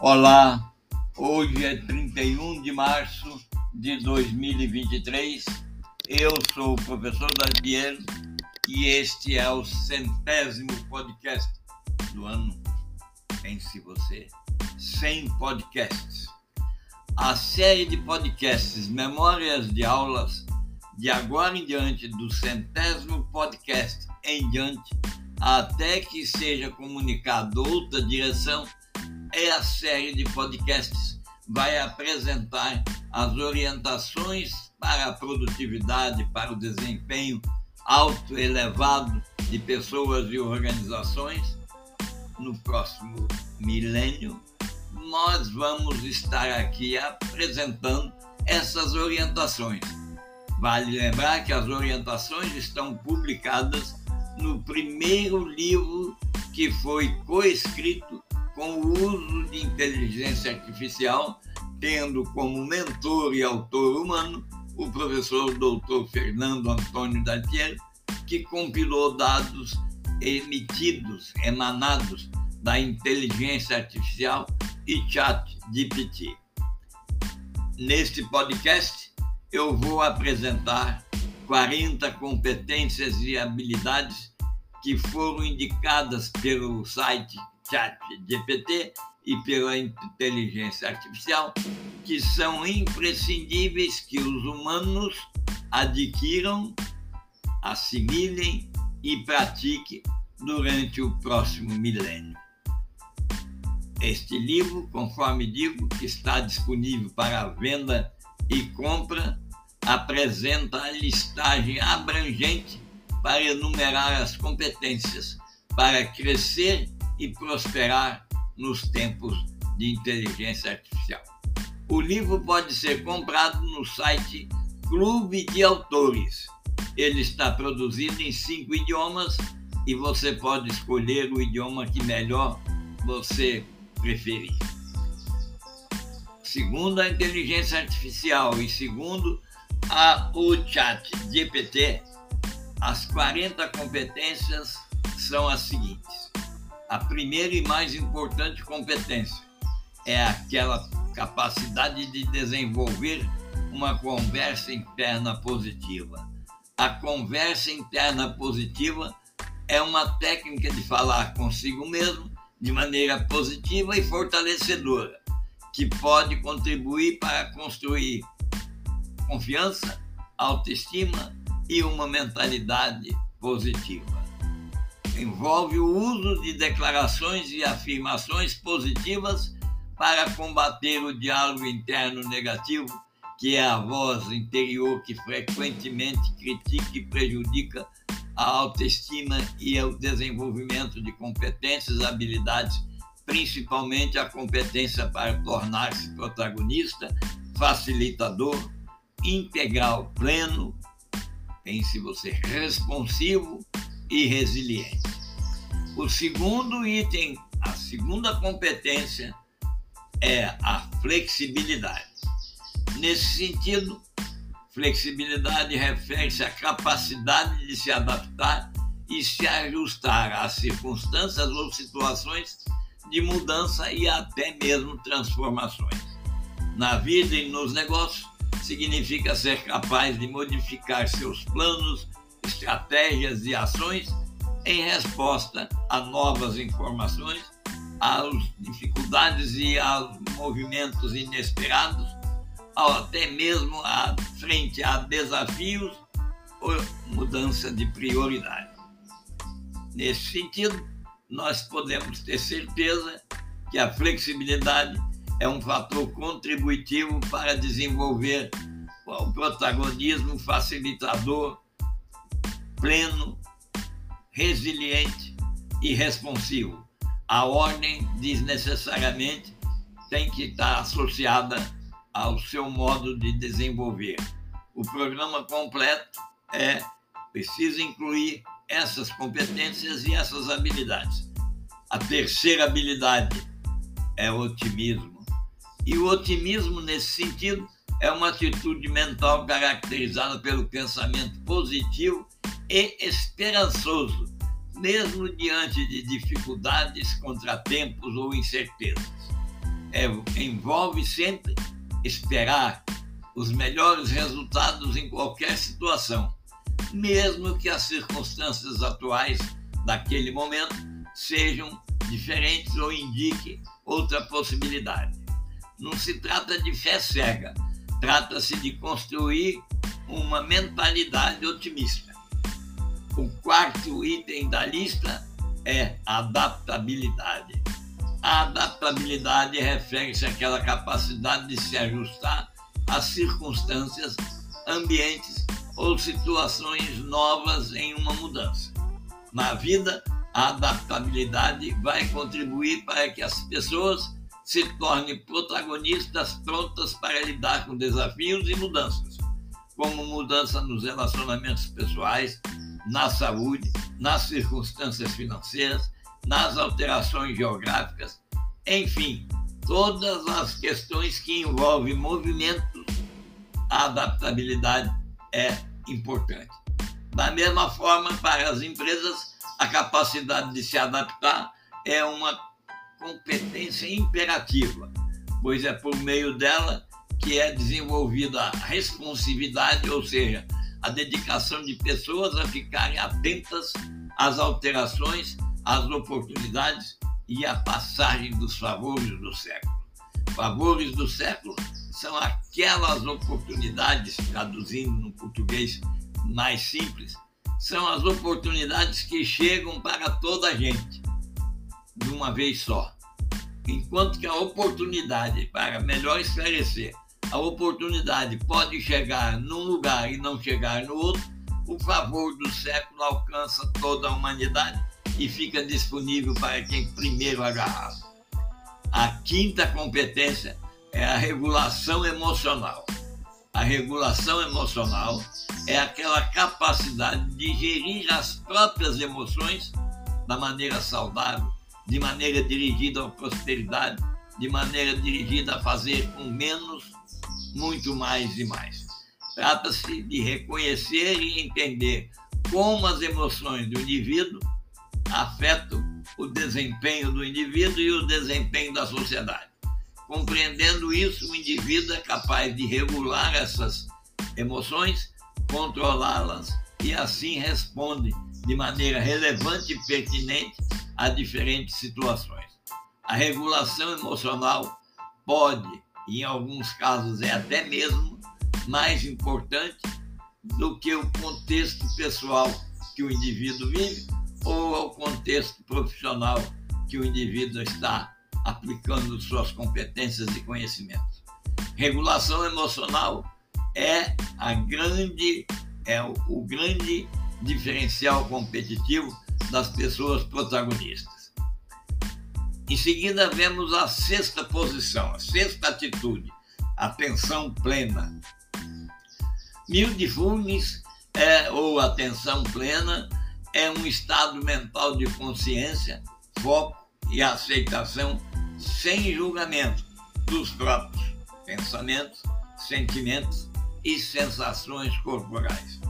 Olá, hoje é 31 de março de 2023. Eu sou o professor Dalpiero e este é o centésimo podcast do ano. Pense você, 100 podcasts. A série de podcasts Memórias de Aulas, de agora em diante, do centésimo podcast em diante, até que seja comunicado outra direção, é a série de podcasts vai apresentar as orientações para a produtividade, para o desempenho alto elevado de pessoas e organizações no próximo milênio. Nós vamos estar aqui apresentando essas orientações. Vale lembrar que as orientações estão publicadas no primeiro livro que foi coescrito com o uso de inteligência artificial, tendo como mentor e autor humano o professor Dr. Fernando Antônio Daltieri, que compilou dados emitidos, emanados da inteligência artificial e chat GPT. Neste podcast, eu vou apresentar 40 competências e habilidades que foram indicadas pelo site chat GPT e pela inteligência artificial, que são imprescindíveis que os humanos adquiram, assimilem e pratiquem durante o próximo milênio. Este livro, conforme digo, está disponível para venda e compra, apresenta a listagem abrangente para enumerar as competências para crescer e prosperar nos tempos de inteligência artificial. O livro pode ser comprado no site Clube de Autores. Ele está produzido em cinco idiomas e você pode escolher o idioma que melhor você preferir. Segundo a inteligência artificial e segundo a, o chat GPT, as 40 competências são as seguintes a primeira e mais importante competência é aquela capacidade de desenvolver uma conversa interna positiva. A conversa interna positiva é uma técnica de falar consigo mesmo de maneira positiva e fortalecedora, que pode contribuir para construir confiança, autoestima e uma mentalidade positiva envolve o uso de declarações e afirmações positivas para combater o diálogo interno negativo, que é a voz interior que frequentemente critica e prejudica a autoestima e o desenvolvimento de competências, habilidades, principalmente a competência para tornar-se protagonista, facilitador, integral, pleno, pense você, responsivo e resiliente. O segundo item, a segunda competência é a flexibilidade. Nesse sentido, flexibilidade refere-se à capacidade de se adaptar e se ajustar às circunstâncias ou situações de mudança e até mesmo transformações. Na vida e nos negócios, significa ser capaz de modificar seus planos, estratégias e ações em resposta a novas informações, às dificuldades e aos movimentos inesperados, até mesmo a frente a desafios ou mudança de prioridade. Nesse sentido, nós podemos ter certeza que a flexibilidade é um fator contributivo para desenvolver o protagonismo facilitador pleno, resiliente e responsivo. A ordem desnecessariamente tem que estar associada ao seu modo de desenvolver. O programa completo é precisa incluir essas competências e essas habilidades. A terceira habilidade é o otimismo. E o otimismo, nesse sentido, é uma atitude mental caracterizada pelo pensamento positivo e esperançoso, mesmo diante de dificuldades, contratempos ou incertezas. é, envolve sempre esperar os melhores resultados em qualquer situação, mesmo que as circunstâncias atuais daquele momento sejam diferentes ou indiquem outra possibilidade. Não se trata de fé cega, trata-se de construir uma mentalidade otimista. O quarto item da lista é adaptabilidade. A adaptabilidade refere-se àquela capacidade de se ajustar às circunstâncias, ambientes ou situações novas em uma mudança. Na vida, a adaptabilidade vai contribuir para que as pessoas se tornem protagonistas prontas para lidar com desafios e mudanças, como mudança nos relacionamentos pessoais, na saúde, nas circunstâncias financeiras, nas alterações geográficas, enfim, todas as questões que envolvem movimentos, a adaptabilidade é importante. Da mesma forma, para as empresas, a capacidade de se adaptar é uma competência imperativa, pois é por meio dela que é desenvolvida a responsividade, ou seja, a dedicação de pessoas a ficarem atentas às alterações, às oportunidades e à passagem dos favores do século. Favores do século são aquelas oportunidades, traduzindo no português mais simples, são as oportunidades que chegam para toda a gente de uma vez só. Enquanto que a oportunidade, para melhor esclarecer, a oportunidade pode chegar num lugar e não chegar no outro, o favor do século alcança toda a humanidade e fica disponível para quem primeiro agarrar. A quinta competência é a regulação emocional. A regulação emocional é aquela capacidade de gerir as próprias emoções da maneira saudável de maneira dirigida à prosperidade, de maneira dirigida a fazer com menos, muito mais e mais. Trata-se de reconhecer e entender como as emoções do indivíduo afetam o desempenho do indivíduo e o desempenho da sociedade. Compreendendo isso, o indivíduo é capaz de regular essas emoções, controlá-las e assim responde de maneira relevante e pertinente a diferentes situações. A regulação emocional pode, em alguns casos, é até mesmo mais importante do que o contexto pessoal que o indivíduo vive ou o contexto profissional que o indivíduo está aplicando suas competências e conhecimentos. Regulação emocional é a grande é o, o grande diferencial competitivo das pessoas protagonistas. Em seguida, vemos a sexta posição, a sexta atitude, atenção plena. Mindfulness é, ou atenção plena é um estado mental de consciência, foco e aceitação sem julgamento dos próprios pensamentos, sentimentos e sensações corporais.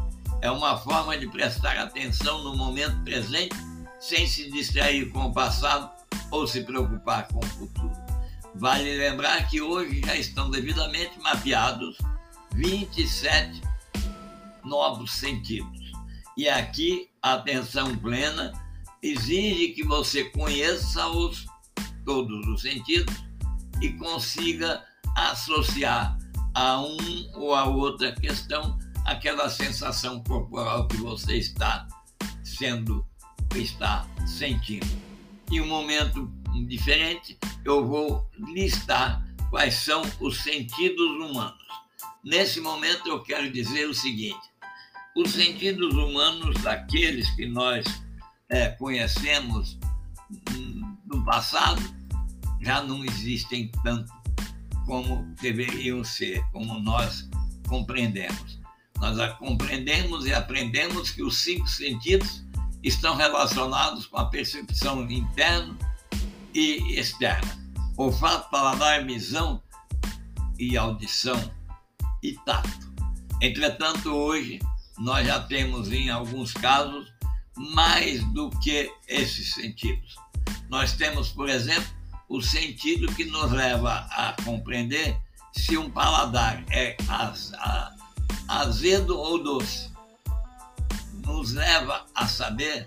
É uma forma de prestar atenção no momento presente sem se distrair com o passado ou se preocupar com o futuro. Vale lembrar que hoje já estão devidamente mapeados 27 novos sentidos. E aqui atenção plena exige que você conheça os, todos os sentidos e consiga associar a um ou a outra questão aquela sensação corporal que você está sendo, está sentindo. Em um momento diferente, eu vou listar quais são os sentidos humanos. Nesse momento, eu quero dizer o seguinte: os sentidos humanos, daqueles que nós é, conhecemos no passado, já não existem tanto como deveriam ser, como nós compreendemos. Nós compreendemos e aprendemos que os cinco sentidos estão relacionados com a percepção interna e externa. Olfato, paladar, visão e audição e tato. Entretanto, hoje nós já temos em alguns casos mais do que esses sentidos. Nós temos, por exemplo, o sentido que nos leva a compreender se um paladar é azedo ou doce. Nos leva a saber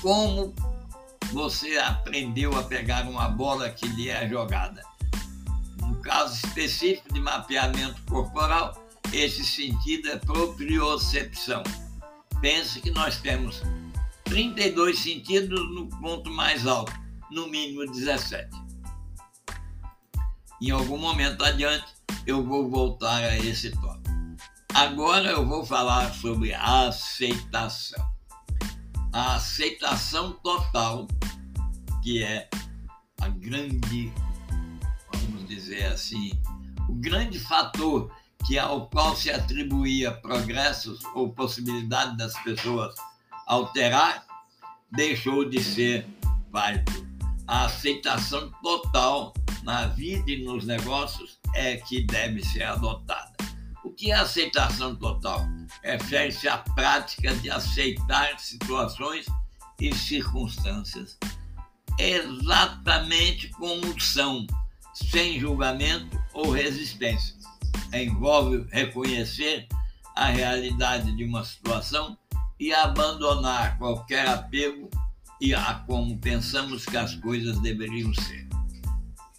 como você aprendeu a pegar uma bola que lhe é jogada. No caso específico de mapeamento corporal, esse sentido é propriocepção. Pense que nós temos 32 sentidos no ponto mais alto, no mínimo 17. Em algum momento adiante, eu vou voltar a esse tópico. Agora eu vou falar sobre a aceitação. A aceitação total, que é a grande, vamos dizer assim, o grande fator que ao qual se atribuía progressos ou possibilidade das pessoas alterar, deixou de ser válido. A aceitação total na vida e nos negócios é que deve ser adotada. Que é aceitação total? Refere-se à prática de aceitar situações e circunstâncias exatamente como são, sem julgamento ou resistência envolve reconhecer a realidade de uma situação e abandonar qualquer apego e a como pensamos que as coisas deveriam ser.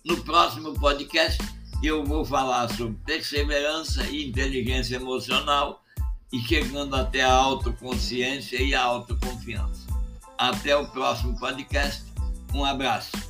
No próximo podcast, eu vou falar sobre perseverança e inteligência emocional e chegando até a autoconsciência e a autoconfiança. Até o próximo podcast. Um abraço.